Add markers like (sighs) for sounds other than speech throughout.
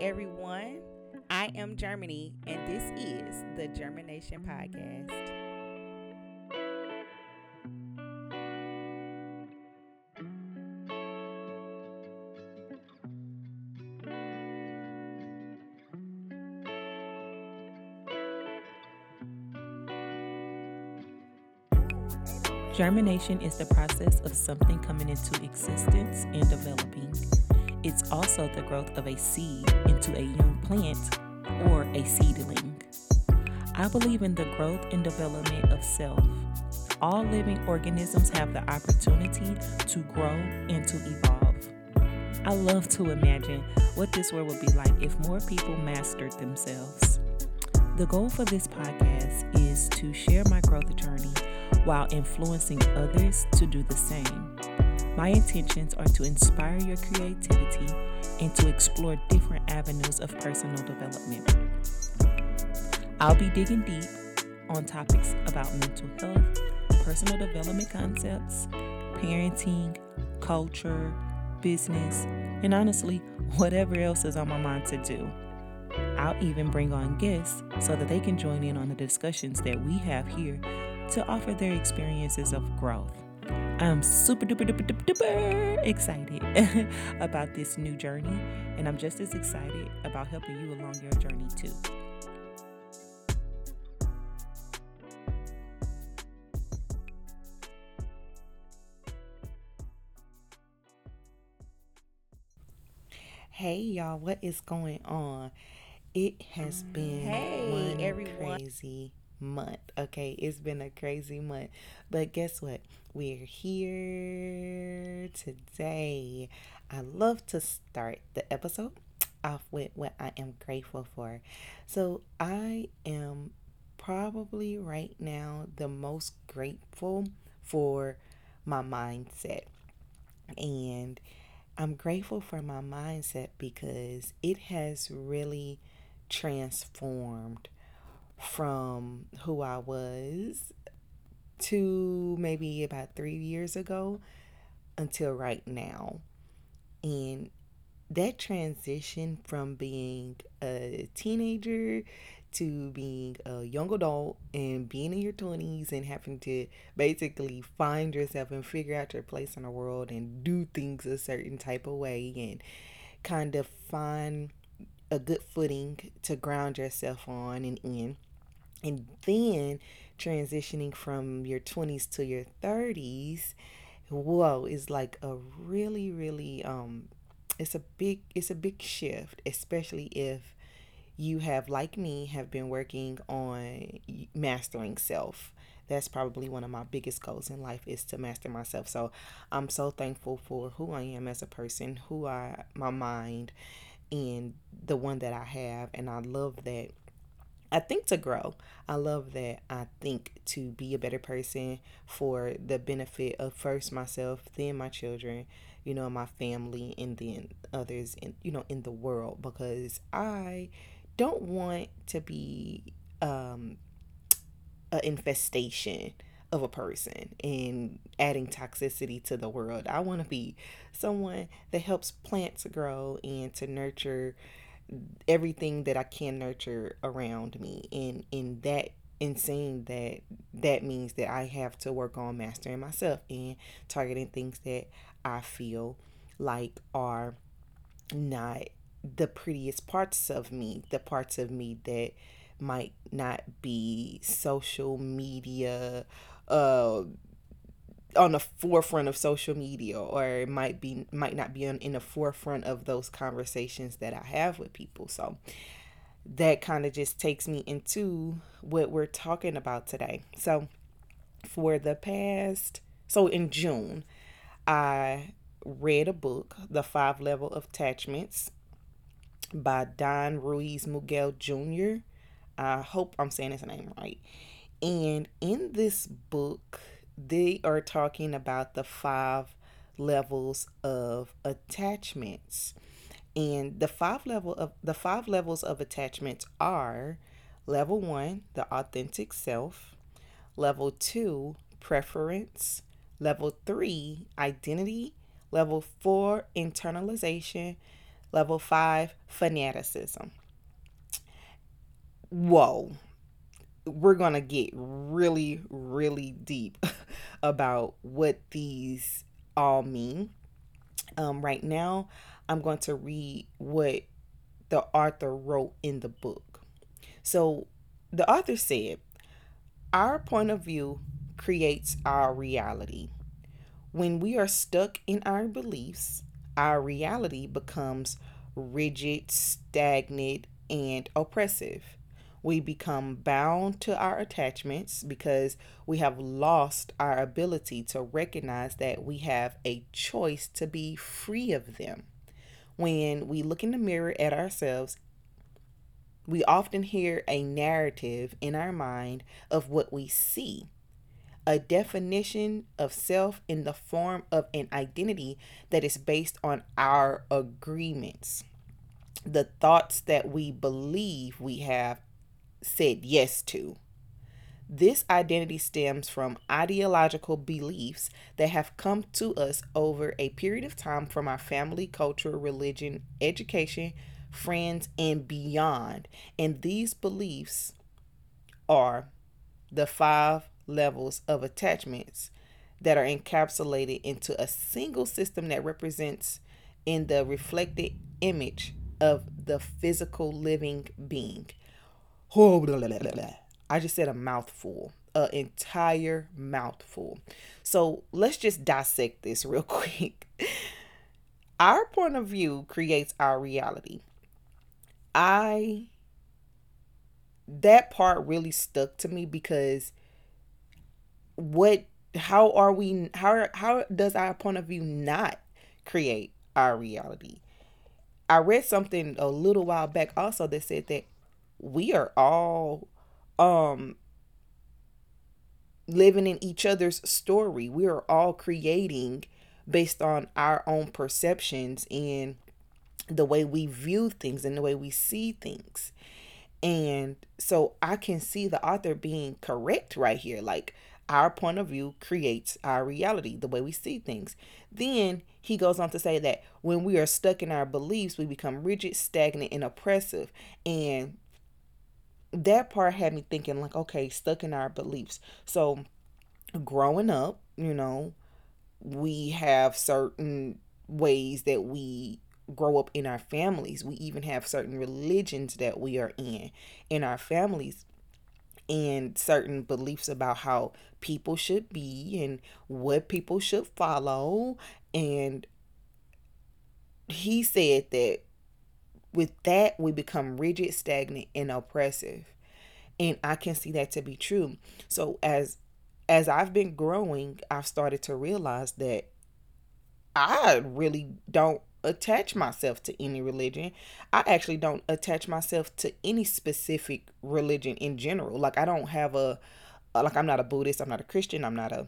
everyone. I am Germany, and this is the Jermination Podcast. Germination is the process of something coming into existence and developing. It's also the growth of a seed into a young plant or a seedling. I believe in the growth and development of self. All living organisms have the opportunity to grow and to evolve. I love to imagine what this world would be like if more people mastered themselves. The goal for this podcast is to share my growth journey while influencing others to do the same. My intentions are to inspire your creativity and to explore different avenues of personal development. I'll be digging deep on topics about mental health, personal development concepts, parenting, culture, business, and honestly, whatever else is on my mind to do. I'll even bring on guests so that they can join in on the discussions that we have here to offer their experiences of growth. I'm super duper duper duper, duper excited (laughs) about this new journey, and I'm just as excited about helping you along your journey too. Hey y'all, what is going on? It has mm, been Hey, one everyone. crazy month. Okay, it's been a crazy month. But guess what? We're here today. I love to start the episode off with what I am grateful for. So, I am probably right now the most grateful for my mindset. And I'm grateful for my mindset because it has really transformed from who I was to maybe about three years ago until right now. And that transition from being a teenager to being a young adult and being in your 20s and having to basically find yourself and figure out your place in the world and do things a certain type of way and kind of find a good footing to ground yourself on and in and then transitioning from your 20s to your 30s whoa is like a really really um it's a big it's a big shift especially if you have like me have been working on mastering self. That's probably one of my biggest goals in life is to master myself. So i'm so thankful for who i am as a person who i my mind and the one that i have. And i love that I think to grow. I love that I think to be a better person for the benefit of first myself, then my children, you know, my family, and then others and you know in the world because I don't want to be um an infestation of a person and adding toxicity to the world. I want to be someone that helps plants grow and to nurture everything that I can nurture around me. And in that in saying that that means that I have to work on mastering myself and targeting things that I feel like are not the prettiest parts of me, the parts of me that might not be social media uh on the forefront of social media or it might be might not be on, in the forefront of those conversations that I have with people. So that kind of just takes me into what we're talking about today. So for the past so in June, I read a book, The Five Level of Attachments by Don Ruiz Miguel Jr. I hope I'm saying his name right. And in this book, they are talking about the five levels of attachments. And the five level of the five levels of attachments are level 1, the authentic self, level 2, preference, level 3, identity, level 4, internalization, Level five, fanaticism. Whoa. We're going to get really, really deep (laughs) about what these all mean. Um, right now, I'm going to read what the author wrote in the book. So, the author said, Our point of view creates our reality. When we are stuck in our beliefs, our reality becomes rigid, stagnant, and oppressive. We become bound to our attachments because we have lost our ability to recognize that we have a choice to be free of them. When we look in the mirror at ourselves, we often hear a narrative in our mind of what we see a definition of self in the form of an identity that is based on our agreements, the thoughts that we believe we have said yes to. This identity stems from ideological beliefs that have come to us over a period of time from our family, culture, religion, education, friends, and beyond. And these beliefs are the five levels of attachments that are encapsulated into a single system that represents in the reflected image of the physical living being. Oh, I just said a mouthful, an entire mouthful. So let's just dissect this real (laughs) quick. Our point of view creates our reality. I, that part really stuck to me because what how are we how how does our point of view not create our reality i read something a little while back also that said that we are all um living in each other's story we are all creating based on our own perceptions and the way we view things and the way we see things and so i can see the author being correct right here like our point of view creates our reality, the way we see things. Then he goes on to say that when we are stuck in our beliefs, we become rigid, stagnant, and oppressive. And that part had me thinking, like, okay, stuck in our beliefs. So, growing up, you know, we have certain ways that we grow up in our families. We even have certain religions that we are in in our families and certain beliefs about how people should be and what people should follow. And he said that with that, we become rigid, stagnant, and oppressive. And I can see that to be true. So as as I've been growing, I've started to realize that I really don't attach myself to any religion. I actually don't attach myself to any specific religion in general. Like I don't have a like I'm not a Buddhist, I'm not a Christian, I'm not a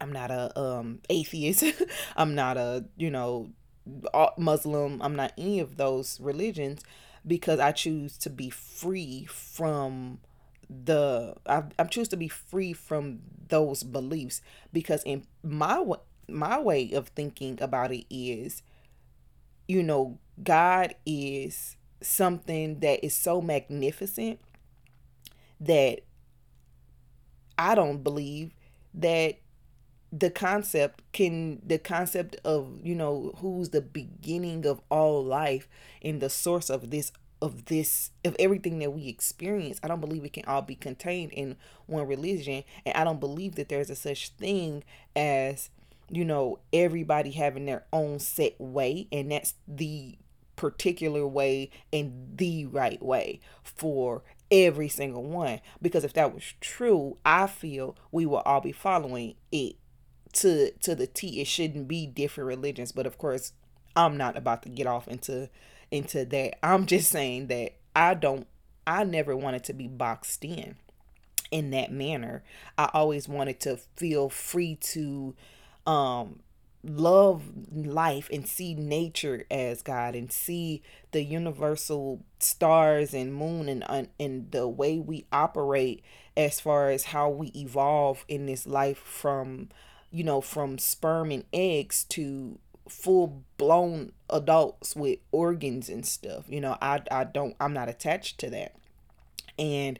I'm not a um atheist. (laughs) I'm not a, you know, Muslim. I'm not any of those religions because I choose to be free from the I, I choose to be free from those beliefs because in my my way of thinking about it is you know, God is something that is so magnificent that I don't believe that the concept can the concept of you know who's the beginning of all life and the source of this of this of everything that we experience i don't believe it can all be contained in one religion and i don't believe that there's a such thing as you know, everybody having their own set way, and that's the particular way and the right way for every single one. Because if that was true, I feel we will all be following it to to the T. It shouldn't be different religions, but of course, I'm not about to get off into into that. I'm just saying that I don't I never wanted to be boxed in in that manner. I always wanted to feel free to um love life and see nature as God and see the universal stars and moon and and the way we operate as far as how we evolve in this life from you know from sperm and eggs to full blown adults with organs and stuff. You know, I I don't I'm not attached to that. And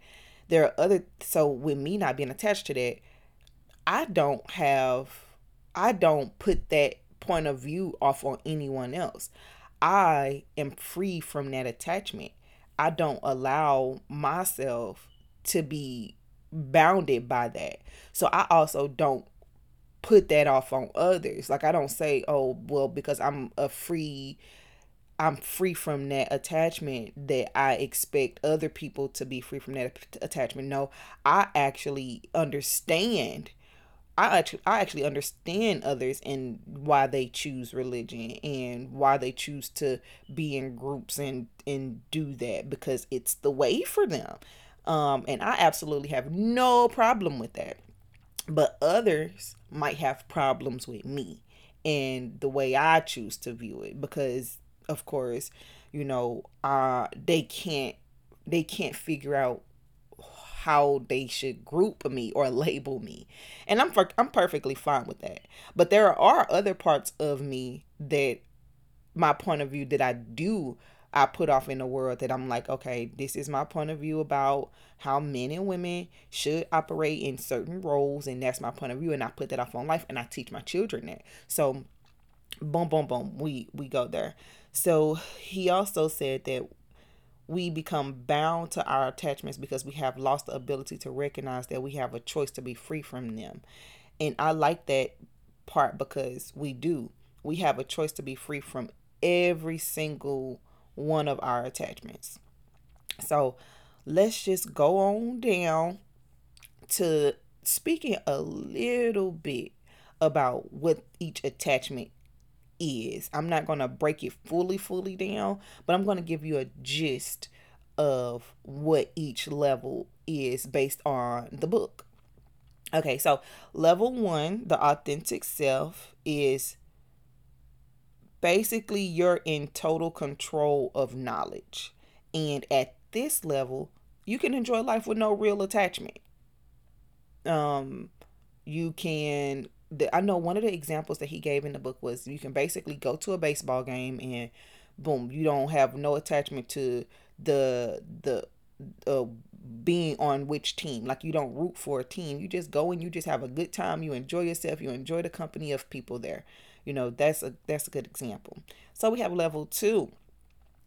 there are other so with me not being attached to that, I don't have I don't put that point of view off on anyone else. I am free from that attachment. I don't allow myself to be bounded by that. So I also don't put that off on others. Like I don't say, "Oh, well because I'm a free I'm free from that attachment that I expect other people to be free from that attachment." No, I actually understand I actually I actually understand others and why they choose religion and why they choose to be in groups and and do that because it's the way for them. Um, and I absolutely have no problem with that. But others might have problems with me and the way I choose to view it because of course, you know, uh they can't they can't figure out how they should group me or (laughs) label me. And I'm I'm perfectly fine with that. But there are other parts of me that my point of view that I do I put off in the world that I'm like, okay, this is my point of view about how men and women should operate in certain roles, and that's my point of view, and I put that off on life, and I teach my children that. So, boom, boom, boom, we we go there. So he also said that we become bound to our attachments because we have lost the ability to recognize that we have a choice to be free from them. And I like that part because we do. We have a choice to be free from every single one of our attachments. So let's just go on down to speaking a little bit about what each attachment is. I'm not going to break it fully, fully down, but I'm going to give you a gist of what each level is based on the book. Okay, so level one, the authentic self, is basically you're in total control of knowledge. And at this level, you can enjoy life with no real attachment. Um, you can the, I know one of the examples that he gave in the book was you can basically go to a baseball game and boom, you don't have no attachment to the the uh, being on which team. Like you don't root for a team. You just go and you just have a good time. You enjoy yourself. You enjoy the company of people there. You know, that's a that's a good example. So we have level 2.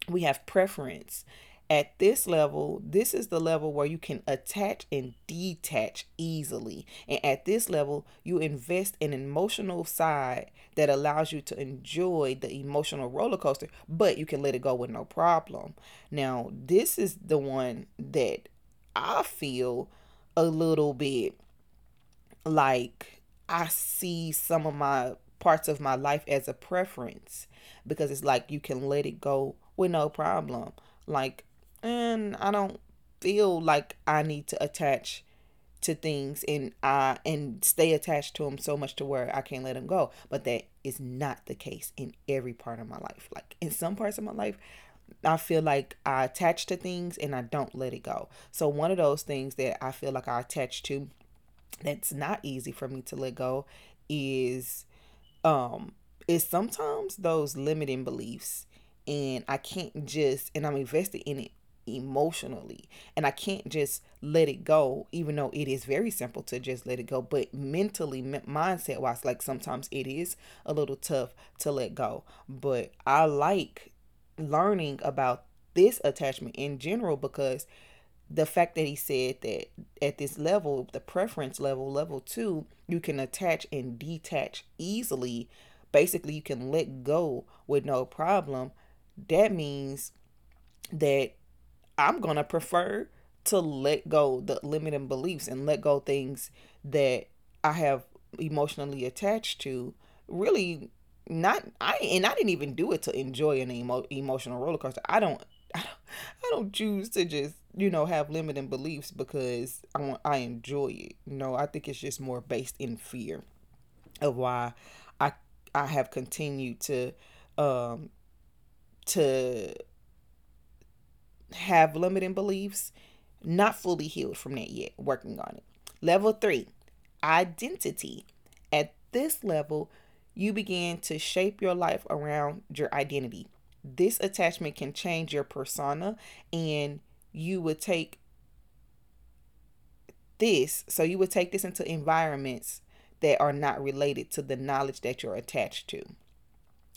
We have preference. At this level, this is the level where you can attach and detach easily. And at this level, you invest in an emotional side that allows you to enjoy the emotional roller coaster, but you can let it go with no problem. Now, this is the one that I feel a little bit like I see some of my parts of my life as a preference because it's like you can let it go with no problem. Like and I don't feel like I need to attach to things and I and stay attached to them so much to where I can't let them go. But that is not the case in every part of my life. Like in some parts of my life, I feel like I attach to things and I don't let it go. So one of those things that I feel like I attach to that's not easy for me to let go is um is sometimes those limiting beliefs and I can't just and I'm invested in it emotionally and i can't just let it go even though it is very simple to just let it go but mentally mindset wise like sometimes it is a little tough to let go. But i like learning about this attachment in general because the fact that he said that at this level the preference level level 2 you can attach and detach easily basically you can let go with no problem that means that I'm going to prefer to let go the limiting beliefs and let go things that I have emotionally attached to. Really not I and I didn't even do it to enjoy an emo, emotional roller coaster. I don't I don't I don't choose to just, you know, have limiting beliefs because I want I enjoy it. Know, I think it's just more based in fear of why I I have continued to um to have limiting beliefs, not fully healed from that yet, working on it. Level three, identity. At this level, you begin to shape your life around your identity. This attachment can change your persona, and you would take this, so you would take this into environments that are not related to the knowledge that you're attached to.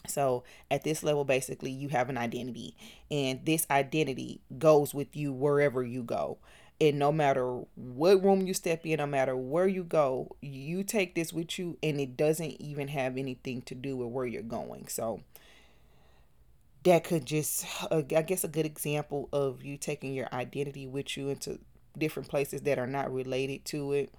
So at this level, basically, you have an identity, and this identity goes with you wherever you go. And no matter what room you step in, no matter where you go, you take this with you, and it doesn't even have anything to do with where you're going. So that could just, uh, I guess, a good example of you taking your identity with you into different places that are not related to it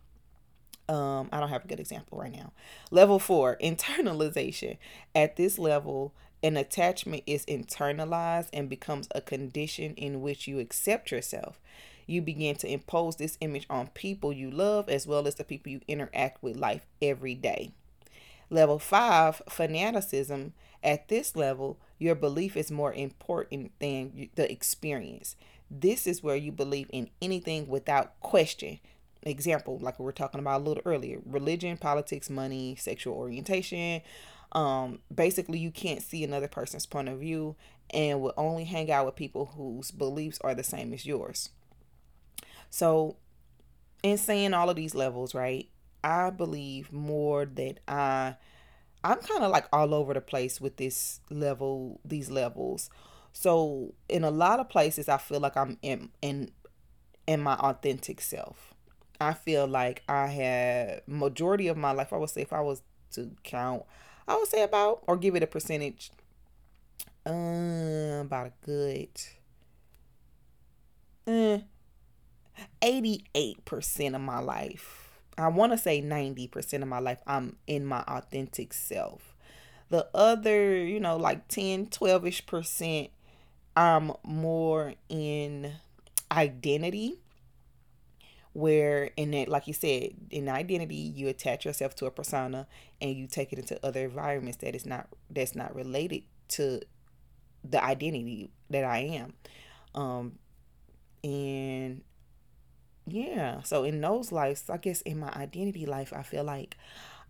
um, I don't have a good example right now. Level four, (laughs) internalization. At this level, an attachment is internalized and becomes a condition in which you accept yourself. You begin to impose this image on people you love as well as the people you interact with life every day. Level five, fanaticism. At this level, your belief is more important than the experience. This is where you believe in anything without question example, like we were talking about a little earlier religion, politics, money, sexual orientation. Um, basically, you can't see another person's point of view and will only hang out with people whose beliefs are the same as yours. So, in saying all of these levels, right, I believe more that I. I'm kind of like all over the place with this level, these levels. So in a lot of places, I feel like I'm in in in my authentic self. I feel like I had majority of my life. I would say if I was to count, I would say about or give it a percentage. Um, about a good. Uh, 88% of my life. I want to say 90% of my life I'm in my authentic self. The other, you know, like 10, 12ish percent I'm more in identity where in that like you said in identity you attach yourself to a persona and you take it into other environments that is not that's not related to the identity that i am um and yeah so in those lives i guess in my identity life i feel like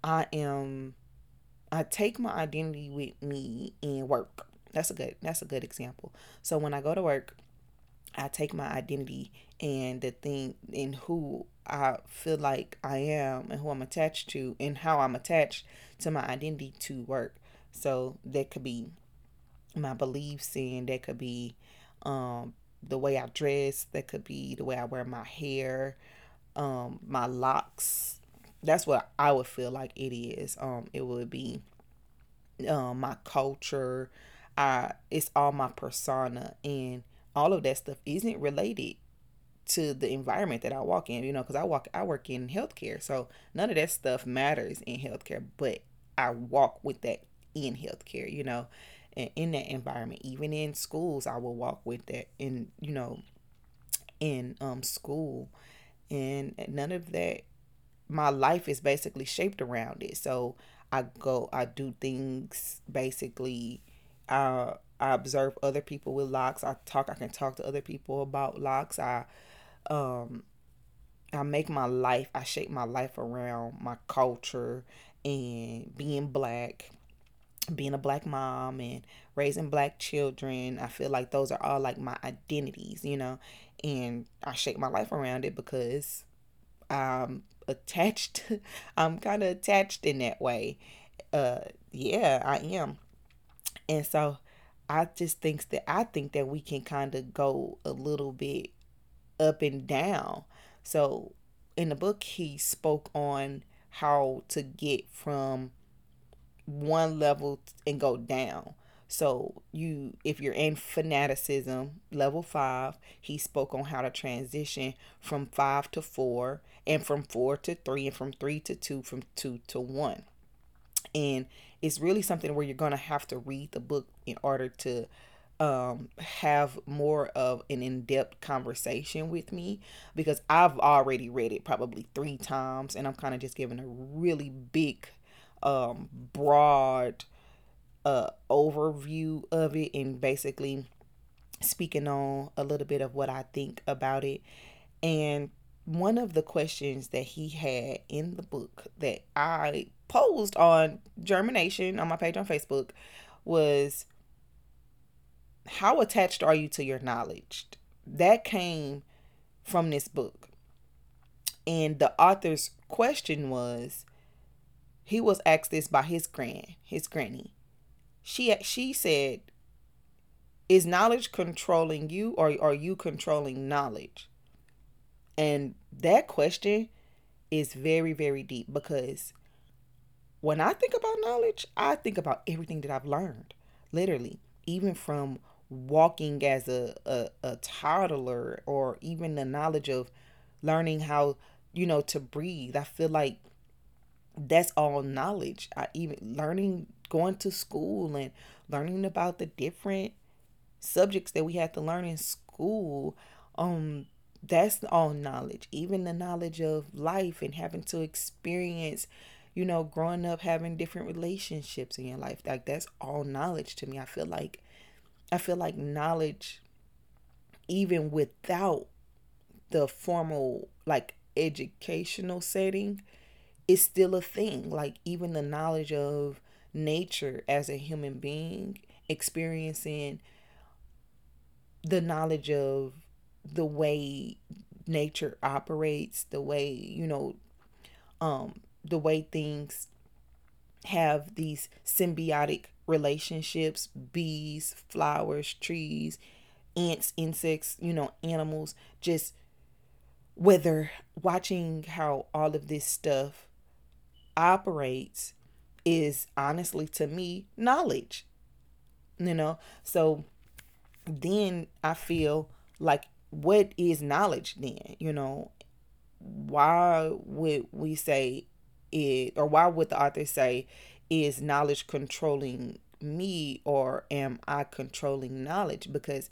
i am i take my identity with me in work that's a good that's a good example so when i go to work I take my identity and the thing in who I feel like I am and who I'm attached to and how I'm attached to my identity to work. So that could be my beliefs and that could be um the way I dress, that could be the way I wear my hair, um, my locks. That's what I would feel like it is. Um, it would be um my culture. I it's all my persona and all of that stuff isn't related to the environment that I walk in, you know, because I walk I work in healthcare. So none of that stuff matters in healthcare, but I walk with that in healthcare, you know, in that environment. Even in schools I will walk with that in, you know, in um school. And none of that my life is basically shaped around it. So I go I do things basically uh I observe other people with locks. I talk. I can talk to other people about locks. I, um, I make my life. I shape my life around my culture and being black, being a black mom and raising black children. I feel like those are all like my identities, you know, and I shape my life around it because I'm attached. (laughs) I'm kind of attached in that way. Uh, yeah, I am. And so I just think that I think that we can kind of go a little bit up and down. So in the book he spoke on how to get from one level and go down. So you if you're in fanaticism, level 5, he spoke on how to transition from 5 to 4 and from 4 to 3 and from 3 to 2 from 2 to 1. And it's really something where you're going to have to read the book in order to um have more of an in-depth conversation with me because I've already read it probably 3 times and I'm kind of just giving a really big um broad uh overview of it and basically speaking on a little bit of what I think about it and one of the questions that he had in the book that I posed on Jermination on my page on Facebook was how attached are you to your knowledge? That came from this book. And the author's question was he was asked this by his grand, his granny. She she said, "Is knowledge controlling you or are you controlling knowledge?" And that question is very very deep because when I think about knowledge, I think about everything that I've learned. Literally, even from walking as a, a, a toddler or even the knowledge of learning how, you know, to breathe. I feel like that's all knowledge. I even learning going to school and learning about the different subjects that we had to learn in school. Um that's all knowledge. Even the knowledge of life and having to experience, you know, growing up having different relationships in your life. Like that's all knowledge to me. I feel like I feel like knowledge, even without the formal, like educational setting, is still a thing. Like, even the knowledge of nature as a human being, experiencing the knowledge of the way nature operates, the way, you know, um, the way things have these symbiotic relationships bees, flowers, trees, ants, insects, you know, animals, just whether watching how all of this stuff operates is honestly to me knowledge. You know, so then I feel like what is knowledge then? You know, why would we say it, or why would the author say is knowledge controlling me or am I controlling knowledge? Because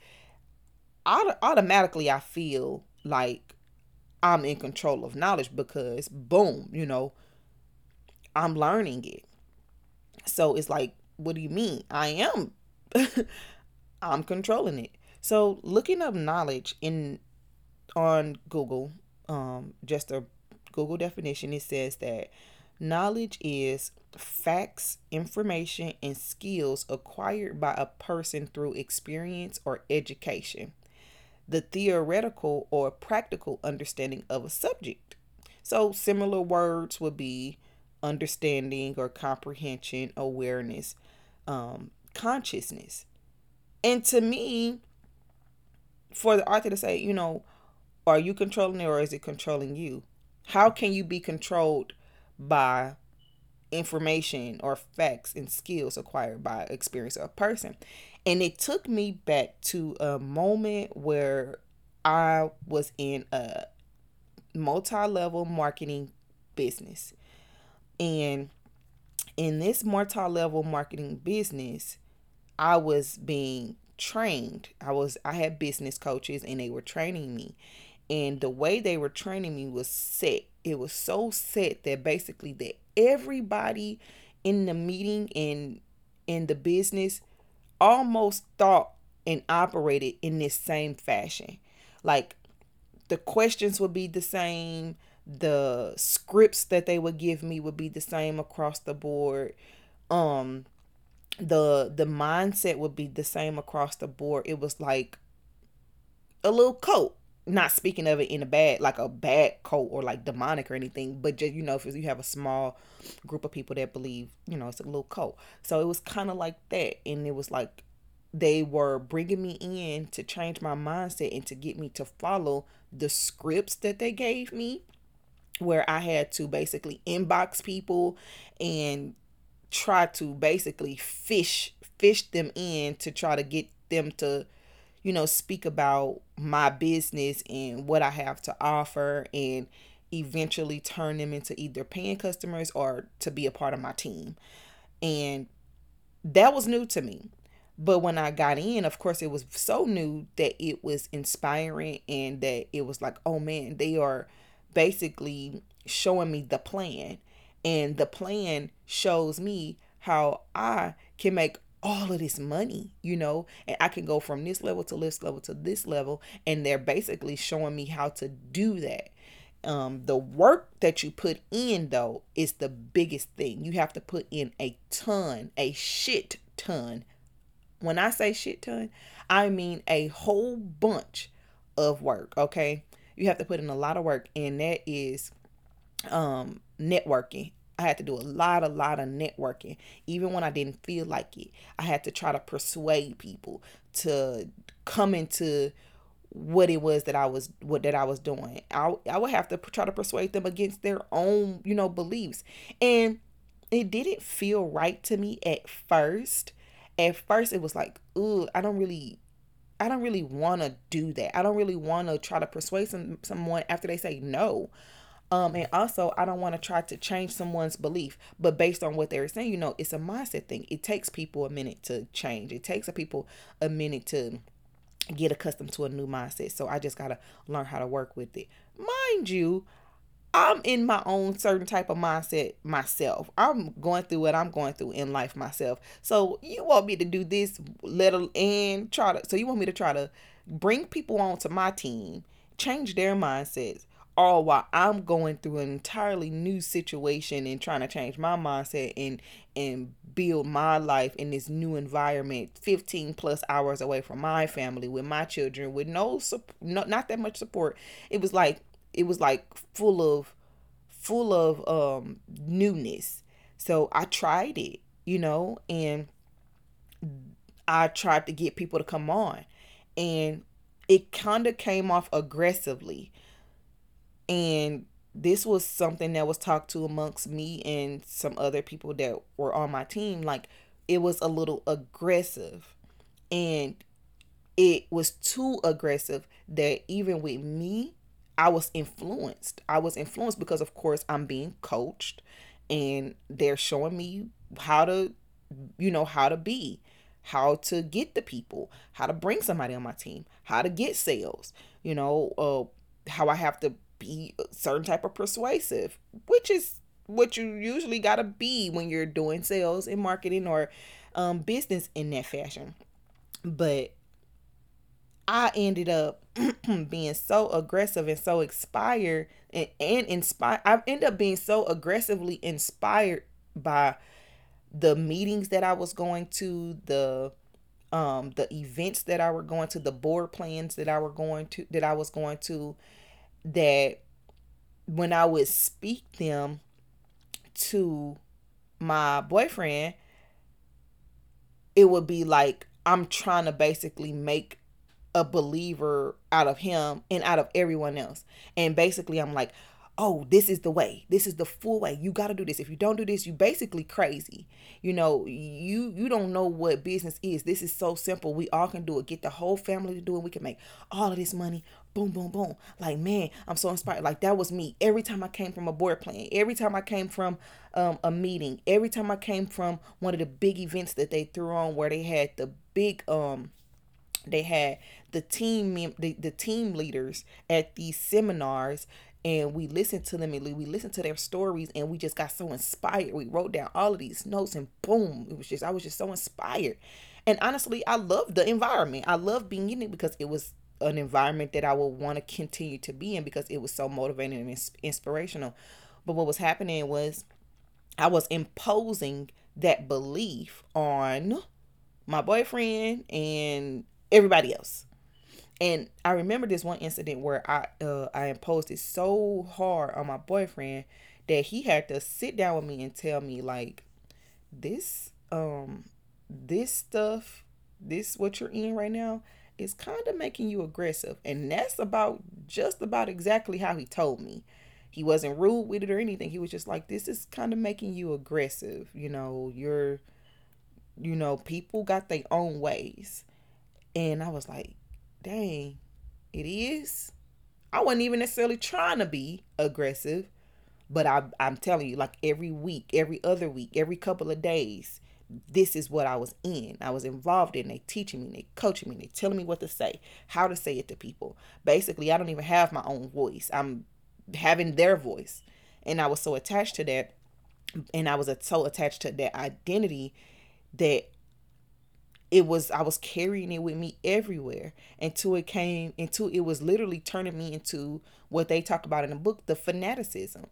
auto- automatically I feel like I'm in control of knowledge because boom, you know, I'm learning it. So it's like, what do you mean? I am. (laughs) I'm controlling it. So looking up knowledge in on Google, um, just a Google definition, it says that Knowledge is facts, information, and skills acquired by a person through experience or education. The theoretical or practical understanding of a subject. So, similar words would be understanding or comprehension, awareness, um, consciousness. And to me, for the author to say, you know, are you controlling it or is it controlling you? How can you be controlled by information or facts and skills acquired by experience of a person. And it took me back to a moment where I was in a multi level marketing business. And in this multi level marketing business, I was being trained. I was I had business coaches and they were training me. And the way they were training me was set it was so set that basically that everybody in the meeting and in the business almost thought and operated in this same fashion. Like the questions would be the same, the scripts that they would give me would be the same across the board. Um the the mindset would be the same across the board. It was like a little coat not speaking of it in a bad like a bad cult or like demonic or anything but just you know if you have a small group of people that believe you know it's a little cult so it was kind of like that and it was like they were bringing me in to change my mindset and to get me to follow the scripts that they gave me where i had to basically inbox people and try to basically fish fish them in to try to get them to you know, speak about my business and what I have to offer and eventually turn them into either paying customers or to be a part of my team. And that was new to me. But when I got in, of course, it was so new that it was inspiring and that it was like, oh man, they are basically showing me the plan. And the plan shows me how I can make all of this money, you know, and I can go from this level to this level to this level. And they're basically showing me how to do that. Um, the work that you put in though is the biggest thing. You have to put in a ton, a shit ton. When I say shit ton, I mean a whole bunch of work, okay? You have to put in a lot of work and that is um networking. I had to do a lot, a lot of networking, even when I didn't feel like it. I had to try to persuade people to come into what it was that I was what that I was doing. I I would have to try to persuade them against their own, you know, beliefs. And it didn't feel right to me at first. At first it was like, "Ooh, I don't really I don't really want to do that. I don't really want to try to persuade some someone after they say no." Um, and also, I don't want to try to change someone's belief, but based on what they're saying, you know, it's a mindset thing. It takes people a minute to change. It takes a people a minute to get accustomed to a new mindset. So I just got to learn how to work with it. Mind you, I'm in my own certain type of mindset myself. I'm going through what I'm going through in life myself. So you want me to do this little and try to so you want me to try to bring people onto my team, change their mindsets, all while I'm going through an entirely new situation and trying to change my mindset and and build my life in this new environment 15 plus hours away from my family with my children with no no, not that much support it was like it was like full of full of um newness so I tried it you know and I tried to get people to come on and it kind of came off aggressively and this was something that was talked to amongst me and some other people that were on my team. Like it was a little aggressive. And it was too aggressive that even with me, I was influenced. I was influenced because, of course, I'm being coached and they're showing me how to, you know, how to be, how to get the people, how to bring somebody on my team, how to get sales, you know, uh, how I have to be a certain type of persuasive, which is what you usually got to be when you're doing sales and marketing or um, business in that fashion. But I ended up (clears throat) being so aggressive and so inspired and, and inspired. I ended up being so aggressively inspired by the meetings that I was going to, the um the events that I were going to, the board plans that I were going to that I was going to that when I would speak them to my boyfriend, it would be like I'm trying to basically make a believer out of him and out of everyone else. And basically, I'm like, oh, this is the way. This is the full way. You got to do this. If you don't do this, you basically crazy. You know, you you don't know what business is. This is so simple. We all can do it. Get the whole family to do it. We can make all of this money. Boom, boom, boom. Like, man, I'm so inspired. Like that was me. Every time I came from a board plan, every time I came from um, a meeting, every time I came from one of the big events that they threw on where they had the big um they had the team the, the team leaders at these seminars and we listened to them and we listened to their stories and we just got so inspired. We wrote down all of these notes and boom it was just i was just so inspired. And honestly i love the environment. I love being in it because it was an environment that i would want to continue to be in because it was so motivating and inspirational. But what was happening was i was imposing that belief on my boyfriend and everybody else. And I remember this one incident where I uh, I imposed it so hard on my boyfriend that he had to sit down with me and tell me like this um this stuff this what you're in right now is kind of making you aggressive. And that's about just about exactly how he told me. He wasn't rude with it or anything. He was just like this is kind of making you aggressive. You know you're you know people got their own ways and i was like dang, it is. I wasn't even necessarily trying to be aggressive, but I, I'm telling you, like every week, every other week, every couple of days, this is what I was in. I was involved in. They teaching me, they coaching me, they telling me what to say, how to say it to people. Basically, I don't even have my own voice. I'm having their voice, and I was so attached to that, and I was so attached to that identity that it was I was carrying it with me everywhere until it came until it was literally turning me into what they talk about in the book, the fanaticism.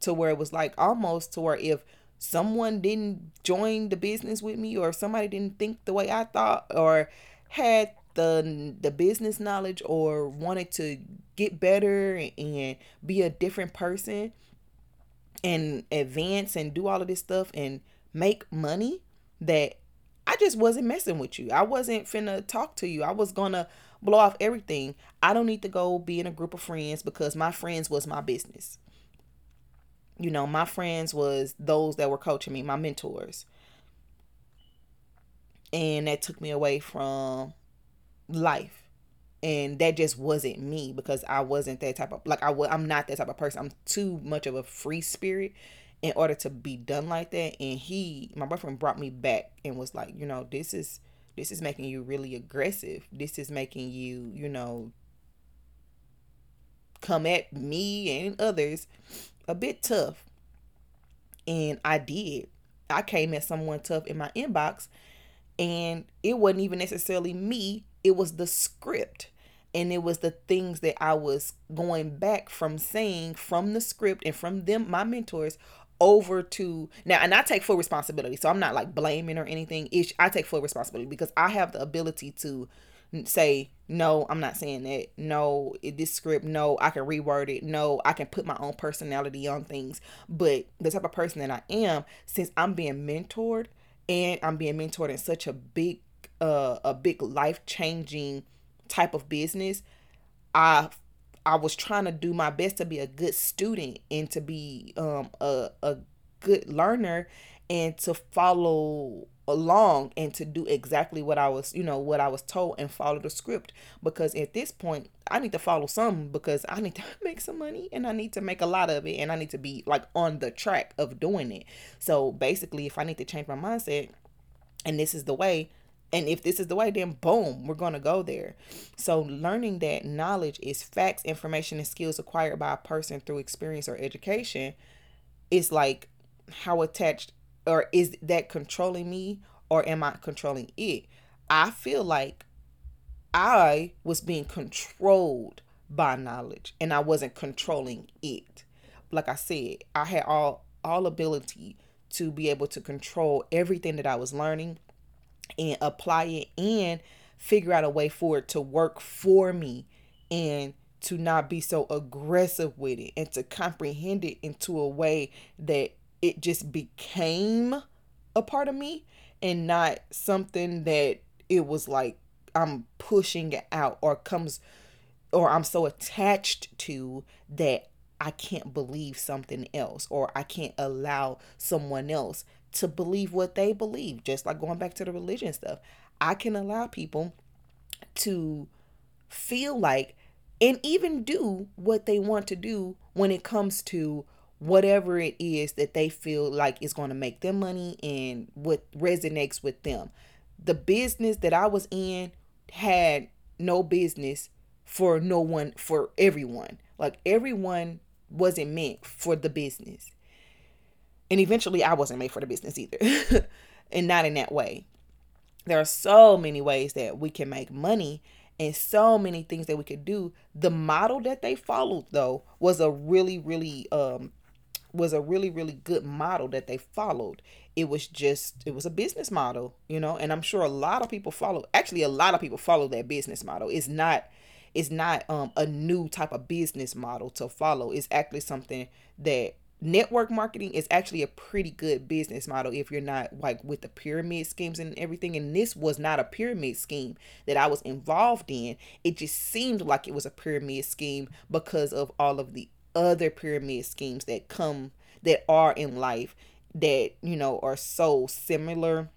To where it was like almost to where if someone didn't join the business with me or somebody didn't think the way I thought or had the the business knowledge or wanted to get better and be a different person and advance and do all of this stuff and make money that I just wasn't messing with you. I wasn't finna talk to you. I was gonna blow off everything. I don't need to go be in a group of friends because my friends was my business. You know, my friends was those that were coaching me, my mentors. And that took me away from life. And that just wasn't me because I wasn't that type of like I I'm not that type of person. I'm too much of a free spirit in order to be done like that. And he my boyfriend brought me back and was like you know this is this is making you really aggressive. This is making you you know come at me and others a bit tough. And i did. I came at someone tough in my inbox and it wasn't even necessarily me. It was the script. And it was the things that I was going back from saying from the script and from them my mentors over to now and I take full responsibility. So I'm not like blaming or anything. Ish I take full responsibility because I have the ability to say no i'm not saying that no this script no i can reword it no i can put my own personality on things but the type of person that i am since i'm being mentored and i'm being mentored in such a big uh a big life changing type of business i I was trying to do my best to be a good student and to be um, a, a good learner and to follow along and to do exactly what I was, you know, what I was told and follow the script. Because at this point, I need to follow some because I need to (laughs) make some money and I need to make a lot of it and I need to be like on the track of doing it. So basically, if I need to change my mindset and this is the way, and if this is the way, then boom, we're going to go there. So, learning that knowledge is facts, information, and skills acquired by a person through experience or education is like how attached or is that controlling me or am I controlling it? I feel like I was being controlled by knowledge and I wasn't controlling it. Like I said, I had all all ability to be able to control everything that I was learning and apply it and figure out a way for it to work for me and to not be so aggressive with it and to comprehend it into a way that it just became a part of me and not something that it was like I'm pushing it out or comes or I'm so attached to that I can't believe something else or I can't allow someone else to believe what they believe, just like going back to the religion stuff. I can allow people to feel like and even do what they want to do when it comes to whatever it is that they feel like is going to make them money and what resonates with them. The business that I was in had no business for no one, for everyone. Like everyone wasn't meant for the business. And eventually, I wasn't made for the business either, (laughs) and not in that way. There are so many ways that we can make money and so many things that we could do. The model that they followed, though, was a really, really, um, was a really, really good model that they followed. It was just, it was a business model, you know, and I'm sure a lot of people follow. Actually, a lot of people follow that business model. It's not it's not um, a new type of business model to follow. It's actually something that network marketing is actually a pretty good business model if you're not like with the pyramid schemes and everything. And this was not a pyramid scheme that I was involved in. It just seemed like it was a pyramid scheme because of all of the other pyramid schemes that come that are in life that you know are so similar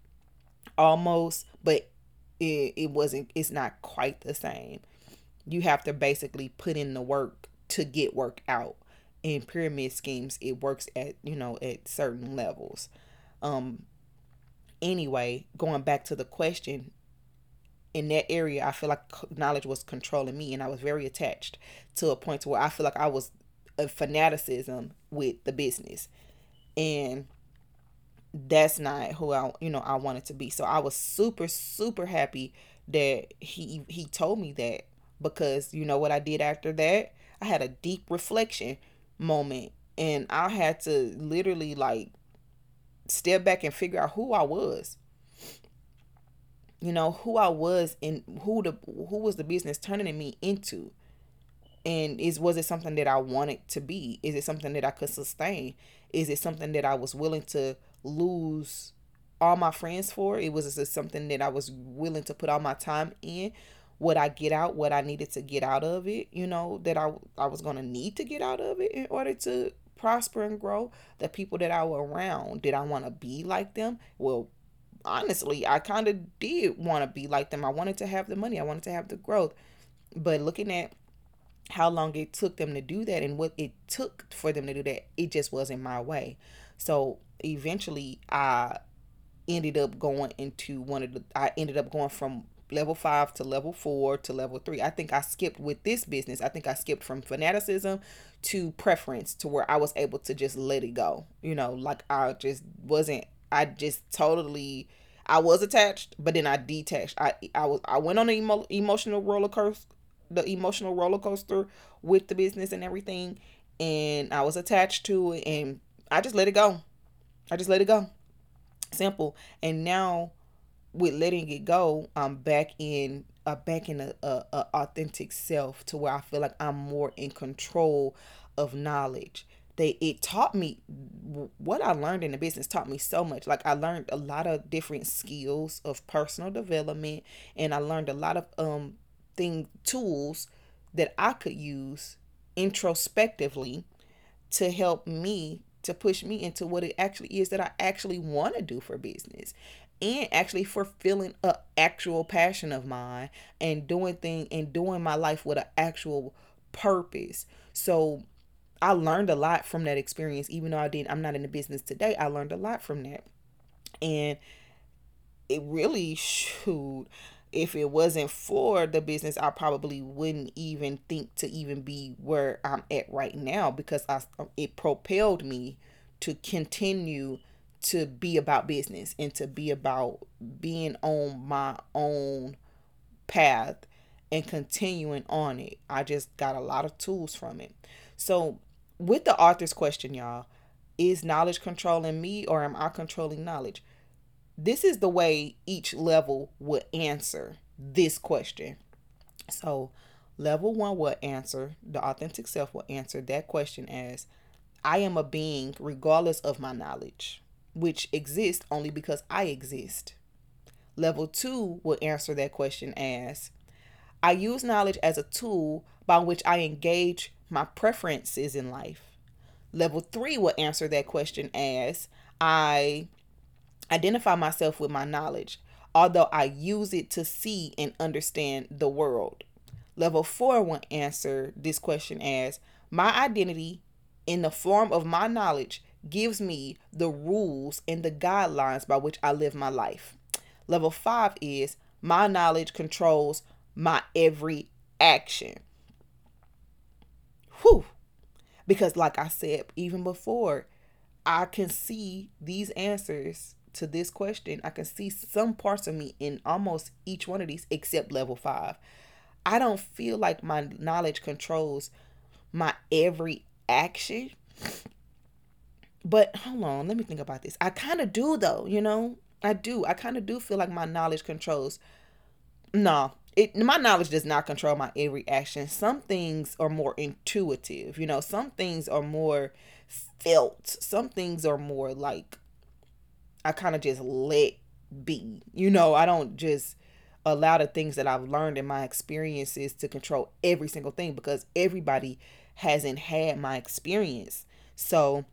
almost but it, it wasn't it's not quite the same. You have to basically put in the work to get work out in pyramid schemes it works at you know at certain levels um anyway going back to the question in that area i feel like knowledge was controlling me and i was very attached to a point to where i feel like i was a fanaticism with the business and that's not who I you know I wanted to be. So I was super super happy that he he told me that because you know what I did after that? I had a deep reflection moment and I had to literally like step back and figure out who I was. You know, who I was and who the who was the business turning me into. And is was it something that I wanted to be? Is it something that I could sustain? Is it something that I was willing to lose all my friends for? It was it something that I was willing to put all my time in? Would I get out what I needed to get out of it? You know, that I I was gonna need to get out of it in order to prosper and grow. The people that I were around, did I want to be like them? Well, honestly, I kind of did want to be like them. I wanted to have the money. I wanted to have the growth. But looking at how long it took them to do that and what it took for them to do that, it just wasn't my way. So eventually I ended up going into one of the I ended up going from level five to level four to level three. I think I skipped with this business. I think I skipped from fanaticism to preference to where I was able to just let it go. You know, like I just wasn't I just totally I was attached, but then I detached. I I was I went on an emo, emotional roller coaster the emotional roller coaster with the business and everything and I was attached to it and I just let it go. I just let it go. Simple. And now with letting it go, I'm back in uh, back in a, a, a authentic self to where I feel like I'm more in control of knowledge. They it taught me what I learned in the business taught me so much. Like I learned a lot of different skills of personal development, and I learned a lot of um thing tools that I could use introspectively to help me to push me into what it actually is that I actually want to do for business and actually fulfilling a actual passion of mine and doing thing and doing my life with an actual purpose. So I learned a lot from that experience even though I didn't I'm not in the business today. I learned a lot from that. And it really shoot if it wasn't for the business, I probably wouldn't even think to even be where I'm at right now because I it propelled me to continue to be about business and to be about being on my own path and continuing on it. I just got a lot of tools from it. So, with the author's question, y'all, is knowledge controlling me or am I controlling knowledge? This is the way each level would answer this question. So, level one will answer, the authentic self will answer that question as I am a being regardless of my knowledge which exist only because I exist. Level two will answer that question as I use knowledge as a tool by which I engage my preferences in life. Level three will answer that question as I identify myself with my knowledge, although I use it to see and understand the world. Level four will answer this question as my identity in the form of my knowledge gives me the rules and the guidelines by which I live my life. Level five is my knowledge controls my every action. Whew. Because, like I said even before, I can see these answers to this question. I can see some parts of me in almost each one of these except level five. I don't feel like my knowledge controls my every action but hold on, let me think about this. I kind of do though, you know? I do. I kind of do feel like my knowledge controls. No, it my knowledge does not control my every action. Some things are more intuitive, you know. Some things are more felt. Some things are more like I kind of just let be. You know, I don't just allow the things that I've learned in my experiences to control every single thing because everybody hasn't had my experience. So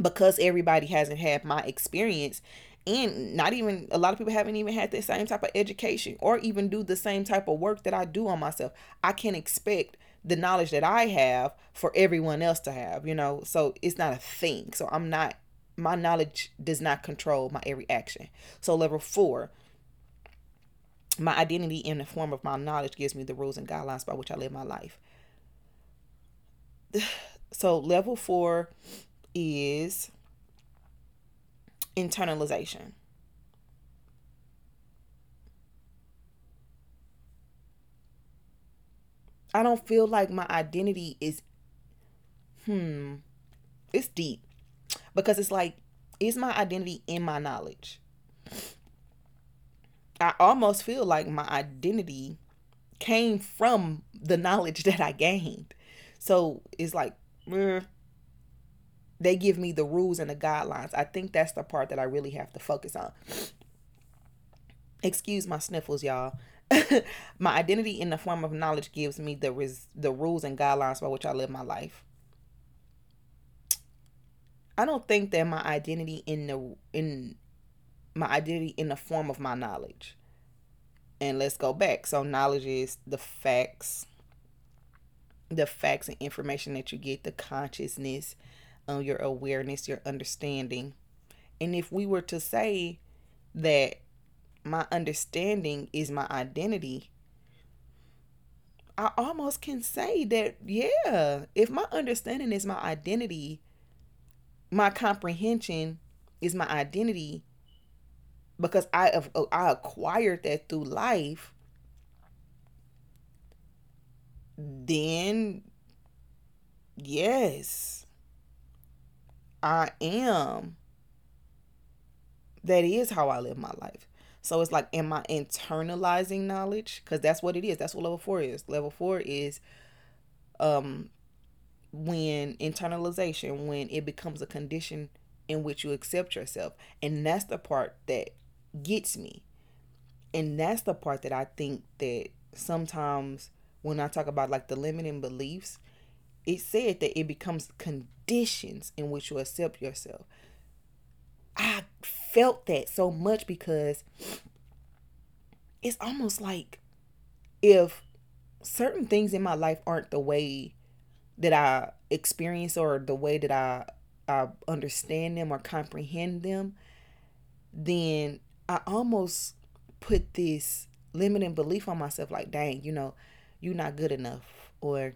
because everybody hasn't had my experience and not even a lot of people haven't even had the same type of education or even do the same type of work that I do on myself. I can't expect the knowledge that I have for everyone else to have, you know. So it's not a thing. So I'm not my knowledge does not control my every action. So level 4 my identity in the form of my knowledge gives me the rules and guidelines by which I live my life. (sighs) So level 4 is internalization. I don't feel like my identity is, hmm, it's deep because it's like, is my identity in my knowledge? I almost feel like my identity came from the knowledge (laughs) that I gained. So it's like, eh, they give me the rules and the guidelines. I think that's the part that I really have to focus on. Excuse my sniffles, y'all. (laughs) my identity in the form of knowledge gives me the res- the rules and guidelines by which I live my life. I don't think that my identity in the in my identity in the form of my knowledge. And let's go back. So knowledge is the facts, the facts and information that you get, the consciousness, um, your awareness, your understanding. And if we were to say that my understanding is my identity, I almost can say that, yeah, if my understanding is my identity, my comprehension is my identity because I have I acquired that through life, then yes, I am. That is how I live my life. So it's like, am I internalizing knowledge? Because that's what it is. That's what level four is. Level four is um when internalization, when it becomes a condition in which you accept yourself. And that's the part that gets me. And that's the part that I think that sometimes when I talk about like the limiting beliefs, it said that it becomes conditions in which you accept yourself. I felt that so much because it's almost like if certain things in my life aren't the way that I experience or the way that I I understand them or comprehend them, then I almost put this limiting belief on myself like, dang, you know, you're not good enough or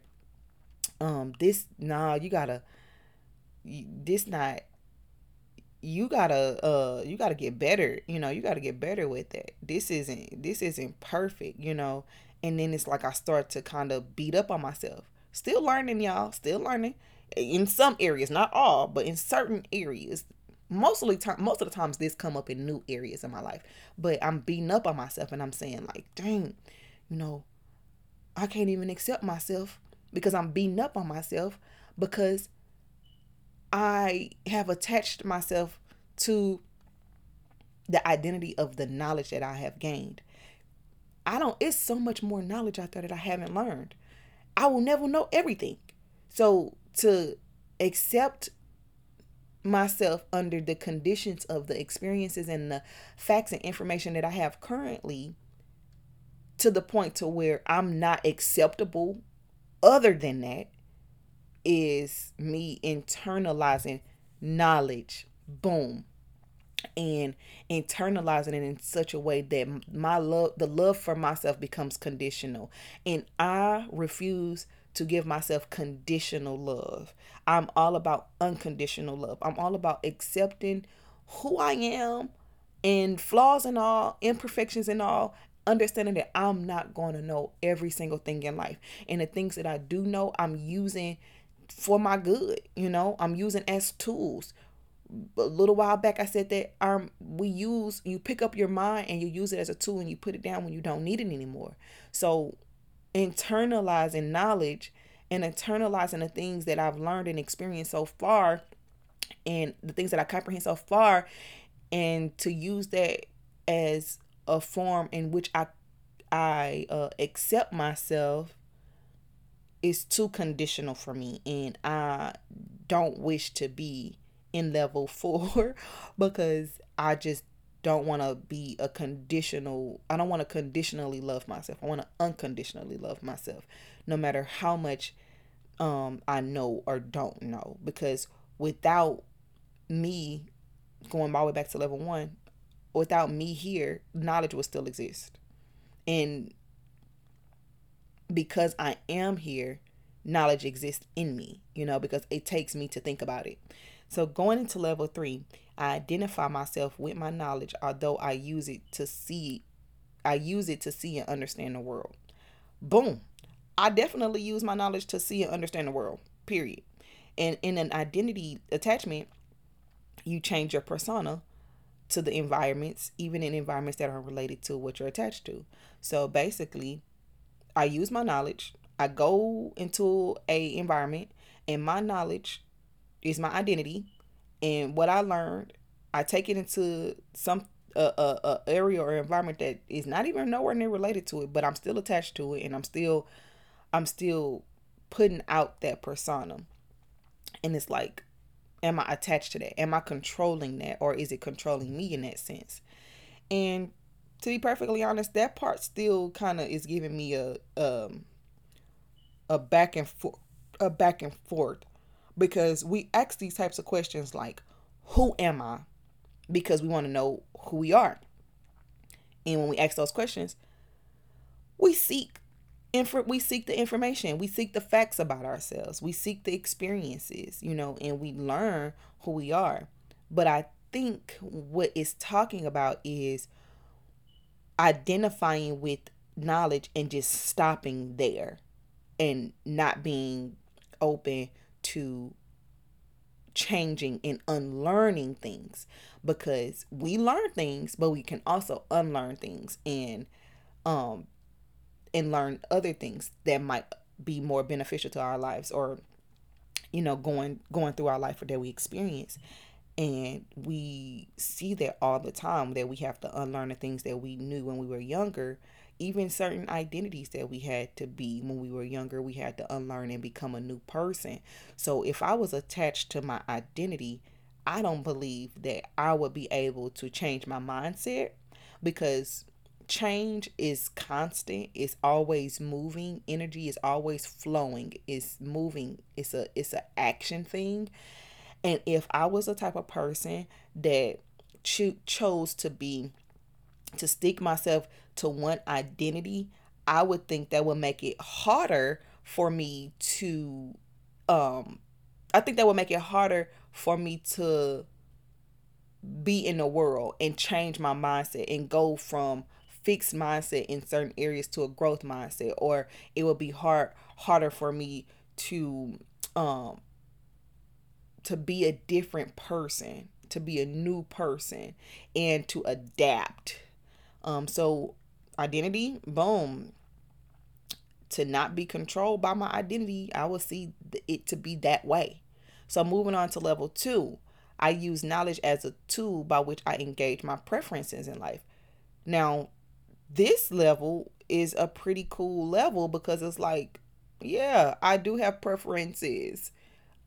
um this nah you gotta this not you gotta uh you gotta get better you know you gotta get better with it. This isn't this isn't perfect you know? And then it's like i start to kind of beat up on myself. Still learning y'all still learning. In some areas not all but in certain areas. Mostly time most of the times this come up in new areas in my life. But i'm beating up on myself and i'm saying like dang you know i can't even accept myself because i'm beating up on myself because I have attached myself to the identity of the knowledge that I have gained. I don't, it's so much more knowledge out there that I haven't learned. I will never know everything. So to accept myself under the conditions of the experiences and the facts and information that I have currently to the point to where I'm not acceptable other than that is me internalizing knowledge. Boom. And internalizing it in such a way that my love, the love for myself becomes conditional. And I refuse to give myself conditional love. I'm all about unconditional love. I'm all about accepting who I am and flaws and all, imperfections and all, understanding that I'm not going to know every single thing in life. And the things that I do know, I'm using for my good. You know, I'm using as tools. A little while back, I said that um we use you pick up your mind and you use it as a tool and you put it down when you don't need it anymore. So internalizing knowledge and internalizing the things that I've learned and experienced so far and the things that I comprehend so far and to use that as a form in which I I uh, accept myself is too conditional for me and I don't wish to be in level (laughs) 4 because I just don't want to be a conditional I don't want to conditionally love myself. I want to unconditionally love myself no matter how much um I know or don't know because without me going my way back to level 1 without me here knowledge would still exist. And because I am here, knowledge exists in me, you know, because it takes me to think about it. So going into level three, I identify myself with my knowledge, although I use it to see, I use it to see and understand the world. Boom. I definitely use my knowledge to see and understand the world. Period. And in an identity attachment, you change your persona to the environments, even in environments that aren't related to what you're attached to. So basically, I use my knowledge. I go into a environment, and my knowledge is my identity, and what I learned, I take it into some a, a, a area or environment that is not even nowhere near related to it, but I'm still attached to it, and I'm still I'm still putting out that persona. And it's like, am I attached to that? Am I controlling that? Or is it controlling me in that sense? And to be perfectly honest, that part still kind of is giving me a um a back and forth a back and forth because we ask these types of questions like who am I? Because we want to know who we are. And when we ask those questions, we seek we seek the information. We seek the facts about ourselves. We seek the experiences you know and we learn who we are. But i think what it's talking about is identifying with knowledge and just stopping there and not being open to changing and unlearning things. Because we learn things but we can also unlearn things. And um and learn other things that might be more beneficial to our lives or you know going going through our life or that we experience. And we see that all the time that we have to unlearn the things that we knew when we were younger even certain identities that we had to be when we were younger we had to unlearn and become a new person. So if i was attached to my identity i don't believe that i would be able to change my mindset because change is constant. It's always moving. Energy is always flowing. It's moving. It's a it's an action thing. And if i was a type of person that cho- chose to be to stick myself to one identity i would think that would make it harder for me to um i think that would make it harder for me to be in the world and change my mindset and go from fixed mindset in certain areas to a growth mindset or it will be hard harder for me to um to be a different person to be a new person and to adapt. Um so identity boom. To not be controlled by my identity i will see it to be that way. So moving on to level two i use knowledge as a tool by which i engage my preferences in life. Now this level is a pretty cool level because it's like, yeah, I do have preferences.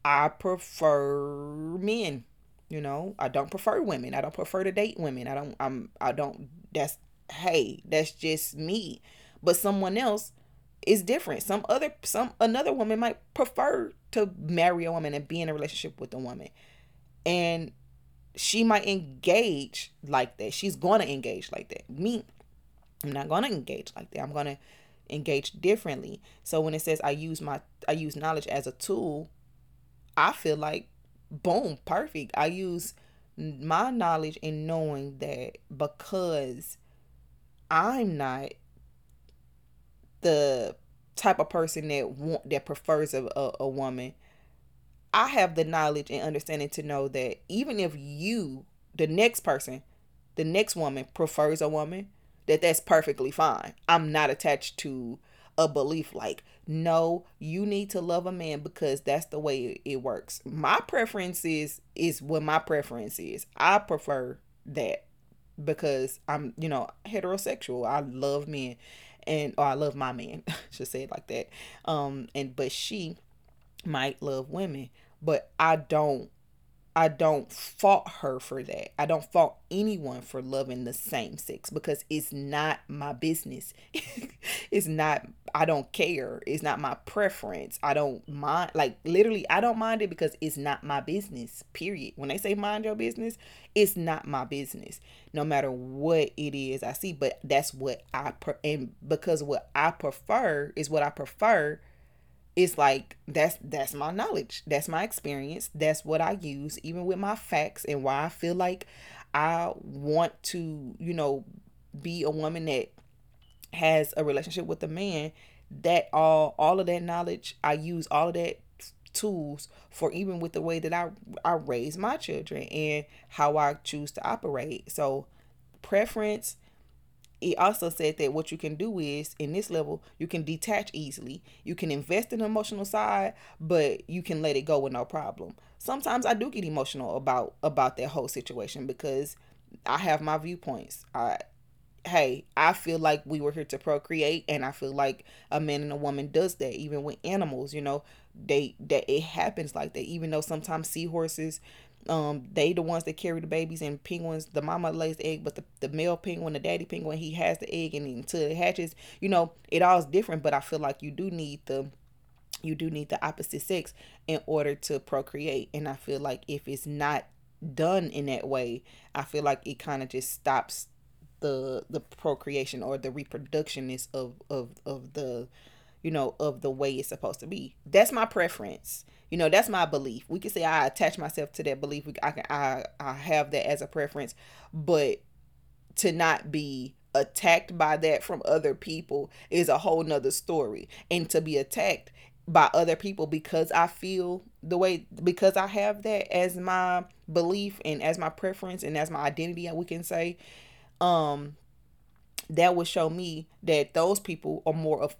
I prefer men. You know, I don't prefer women. I don't prefer to date women. I don't I'm I don't that's hey, that's just me. But someone else is different. Some other some another woman might prefer to marry a woman and be in a relationship with a woman. And she might engage like that. She's to engage like that. Me, I'm not going to engage like that. I'm going to engage differently. So when it says I use my I use knowledge as a tool, I feel like boom, perfect. I use my knowledge in knowing that because I'm not the type of person that want that prefers a, a, a woman, I have the knowledge and understanding to know that even if you, the next person, the next woman prefers a woman, that that's perfectly fine. I'm not attached to a belief like no you need to love a man because that's the way it works. My preference is is what my preference is. I prefer that because i'm you know heterosexual. I love men and or i love my man (laughs) should say it like that. Um and but she might love women but i don't I don't fault her for that. I don't fault anyone for loving the same sex because it's not my business. (laughs) it's not, I don't care. It's not my preference. I don't mind, like, literally, I don't mind it because it's not my business, period. When they say mind your business, it's not my business, no matter what it is I see. But that's what I, and because what I prefer is what I prefer it's like that's that's my knowledge. That's my experience. That's what i use even with my facts and why i feel like i want to you know be a woman that has a relationship with a man. That all all of that knowledge i use all of that tools for even with the way that I I raise my children and how I choose to operate. So preference it also said that what you can do is in this level you can detach easily you can invest in the emotional side but you can let it go with no problem sometimes i do get emotional about about that whole situation because i have my viewpoints i hey, I feel like we were here to procreate, and I feel like a man and a woman does that. Even with animals, you know, they that it happens like that. Even though sometimes seahorses, um, they the ones that carry the babies, and penguins, the mama lays the egg, but the, the male penguin, the daddy penguin, he has the egg, and until it hatches, you know, it all is different. But I feel like you do need the you do need the opposite sex in order to procreate, and I feel like if it's not done in that way, I feel like it kind of just stops the the procreation or the reproductionness of of of the you know of the way it's supposed to be. That's my preference. You know that's my belief. We can say i attach myself to that belief. I can i i have that as a preference. But to not be attacked by that from other people is a whole nother story. And to be attacked by other people because i feel the way because i have that as my belief and as my preference and as my identity we can say um that would show me that those people are more of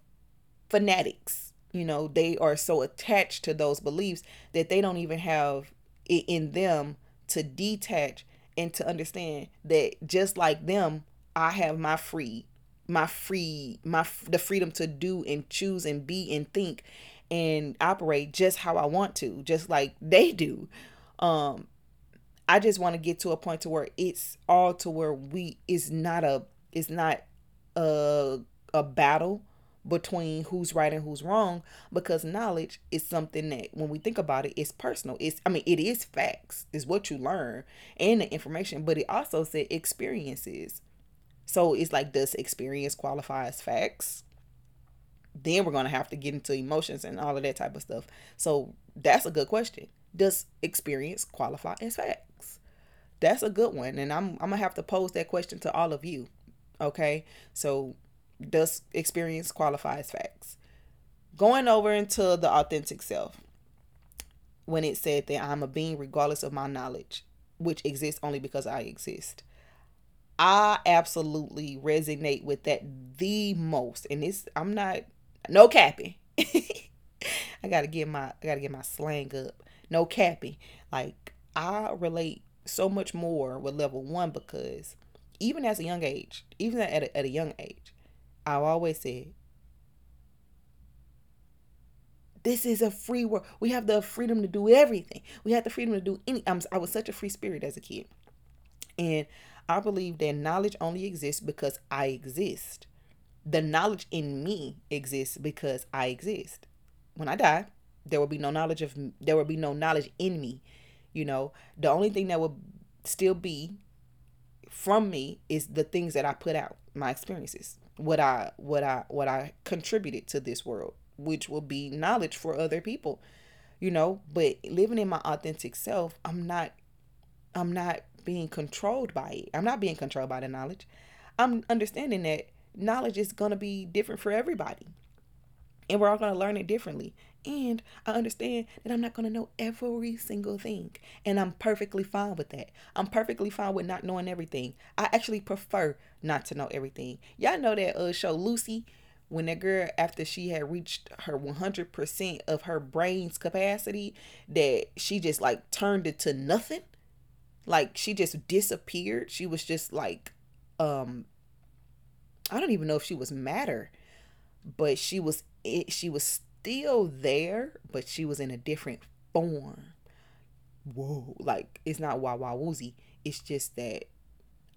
fanatics you know they are so attached to those beliefs that they don't even have it in them to detach and to understand that just like them i have my free my free my the freedom to do and choose and be and think and operate just how i want to just like they (laughs) do. Um I just want to get to a point to where it's all to where we is not a it's not a a battle between who's right and who's wrong because knowledge is something that when we think about it it's personal it's i mean it is facts is what you learn and the information but it also said experiences so it's like does experience qualify as facts then we're going to have to get into emotions and all of that type of stuff so that's a good question does experience qualify as facts that's a good one. And I'm I'm gonna have to pose that question to all of you. Okay. So does experience qualify as facts? Going over into the authentic self. When it said that I'm a being regardless of my knowledge, which exists only because I exist. I absolutely resonate with that the most. And this I'm not no capping. (laughs) I gotta get my I gotta get my slang up. No capping. Like I relate so much more with level one because even as a young age, even at a, at a young age, I've always said, this is a free world. We have the freedom to do everything. We have the freedom to do any. I'm, I was such a free spirit as a kid. And I believe that knowledge only exists because I exist. The knowledge in me exists because I exist. When I die, there will be no knowledge of there will be no knowledge in me you know, the only thing that will still be from me is the things that I put out, my experiences, what I what I what I contributed to this world, which will be knowledge for other people. You know, but living in my authentic self, I'm not I'm not being controlled by it. I'm not being controlled by the knowledge. I'm understanding that knowledge is going to be different for everybody. And we're all going to learn it differently. And I understand that I'm not going to know every single thing. And I'm perfectly fine with that. I'm perfectly fine with not knowing everything. I actually prefer not to know everything. Y'all know that uh, show Lucy when that girl after she had reached her 100% of her brain's capacity that she just like turned it to nothing like she just disappeared she was just like um i don't even know if she was matter but she was it she was still there, but she was in a different form. Whoa, like it's not wah wah woozy. It's just that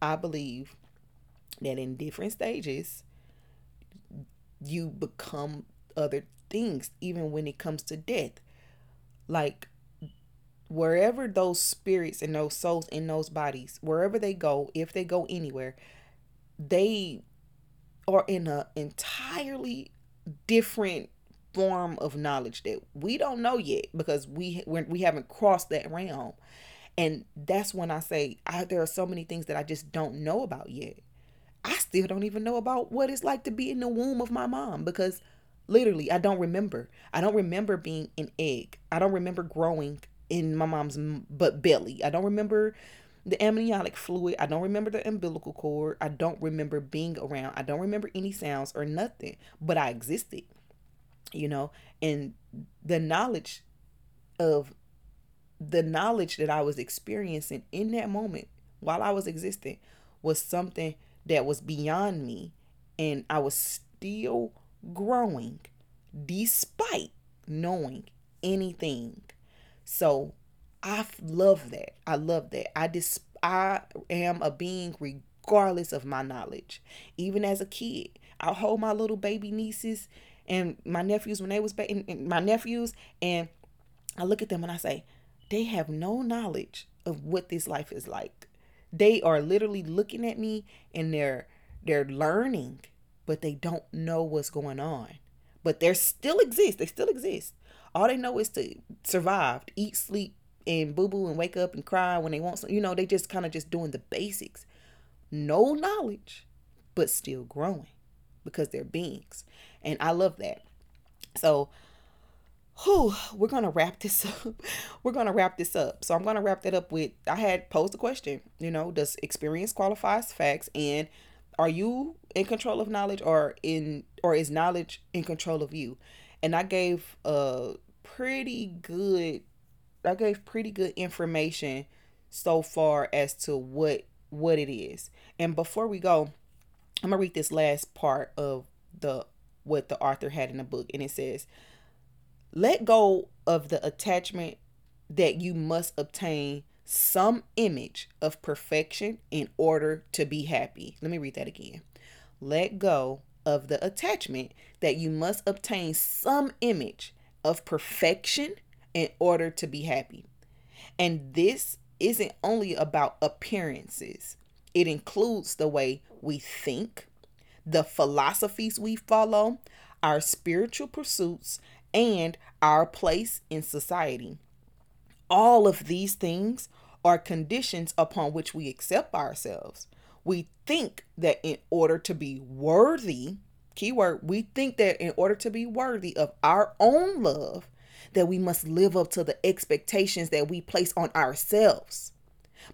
I believe that in different stages you become other things, even when it comes to death. Like wherever those spirits and those souls in those bodies, wherever they go, if they go anywhere, they are in a entirely different form of knowledge that we don't know yet because we we haven't crossed that realm. And that's when I say I, there are so many things that I just don't know about yet. I still don't even know about what it's like to be in the womb of my mom because literally I don't remember. I don't remember being an egg. I don't remember growing in my mom's butt belly. I don't remember the amniotic fluid. I don't remember the umbilical cord. I don't remember being around. I don't remember any sounds or nothing, but I existed, you know, and the knowledge of the knowledge that I was experiencing in that moment while I was existing was something that was beyond me. And I was still growing despite knowing anything. So I love that. I love that. I dis- I am a being regardless of my knowledge. Even as a kid, I hold my little baby nieces and my nephews when they was ba- my nephews and I look at them and I say, they have no knowledge of what this life is like. They are literally looking at me and they're they're learning, but they don't know what's going on. But they still exist. They still exist. All they know is to survive, eat, sleep, and boo boo and wake up and cry when they want some. You know, they just kind of just doing the basics. No knowledge, but still growing because they're beings. And I love that. So, whew, we're going to wrap this (laughs) up. we're going to wrap this up. So, I'm going to wrap that up with I had posed a question, you know, does experience qualify as facts? And are you in control of knowledge or in or is knowledge in control of you? And I gave a pretty good I gave pretty good information so far as to what what it is. And before we go, I'm gonna read this last part of the what the author had in the book, and it says, "Let go of the attachment that you must obtain some image of perfection in order to be happy." Let me read that again. Let go of the attachment that you must obtain some image of perfection in order to be happy. And this isn't only about appearances, it includes the way we think, the philosophies we follow, our spiritual pursuits, and our place in society. All of these things are conditions upon which we accept ourselves. We think that in order to be worthy, keyword, we think that in order to be worthy of our own love, that we must live up to the expectations that we place on ourselves.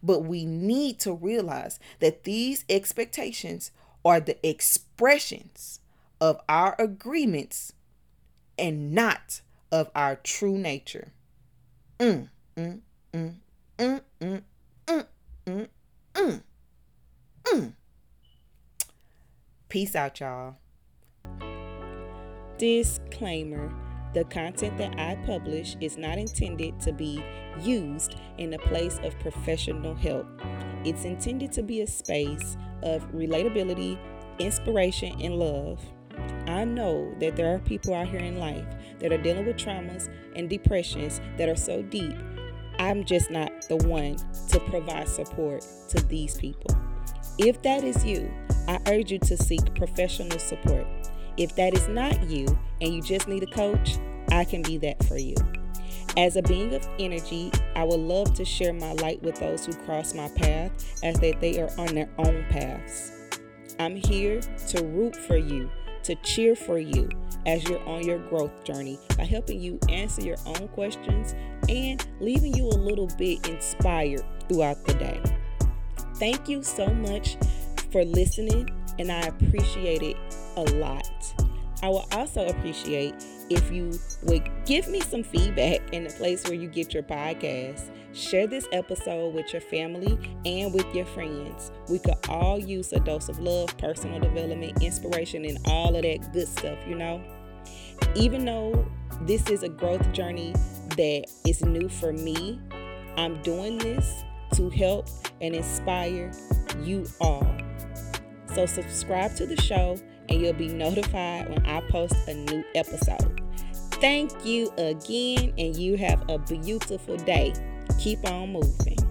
But we need to realize that these expectations are the expressions of our agreements and not of our true nature. Mm, mm, mm, mm, mm, mm, mm, mm, mm. Peace out, y'all. Disclaimer the content that I publish is not intended to be used in the place of professional help. It's intended to be a space of relatability, inspiration, and love. I know that there are people out here in life that are dealing with traumas and depressions that are so deep. I'm just not the one to provide support to these people. If that is you, I urge you to seek professional support. If that is not you and you just need a coach, I can be that for you. As a being of energy, I would love to share my light with those who cross my path as that they are on their own paths. I'm here to root for you, to cheer for you as you're on your growth journey by helping you answer your own questions and leaving you a little bit inspired throughout the day. Thank you so much for listening, and I appreciate it a lot. I will also appreciate if you would give me some feedback in the place where you get your podcast. Share this episode with your family and with your friends. We could all use a dose of love, personal development, inspiration, and all of that good stuff, you know? Even though this is a growth journey that is new for me, I'm doing this to help and inspire you all. So, subscribe to the show and you'll be notified when I post a new episode. Thank you again, and you have a beautiful day. Keep on moving.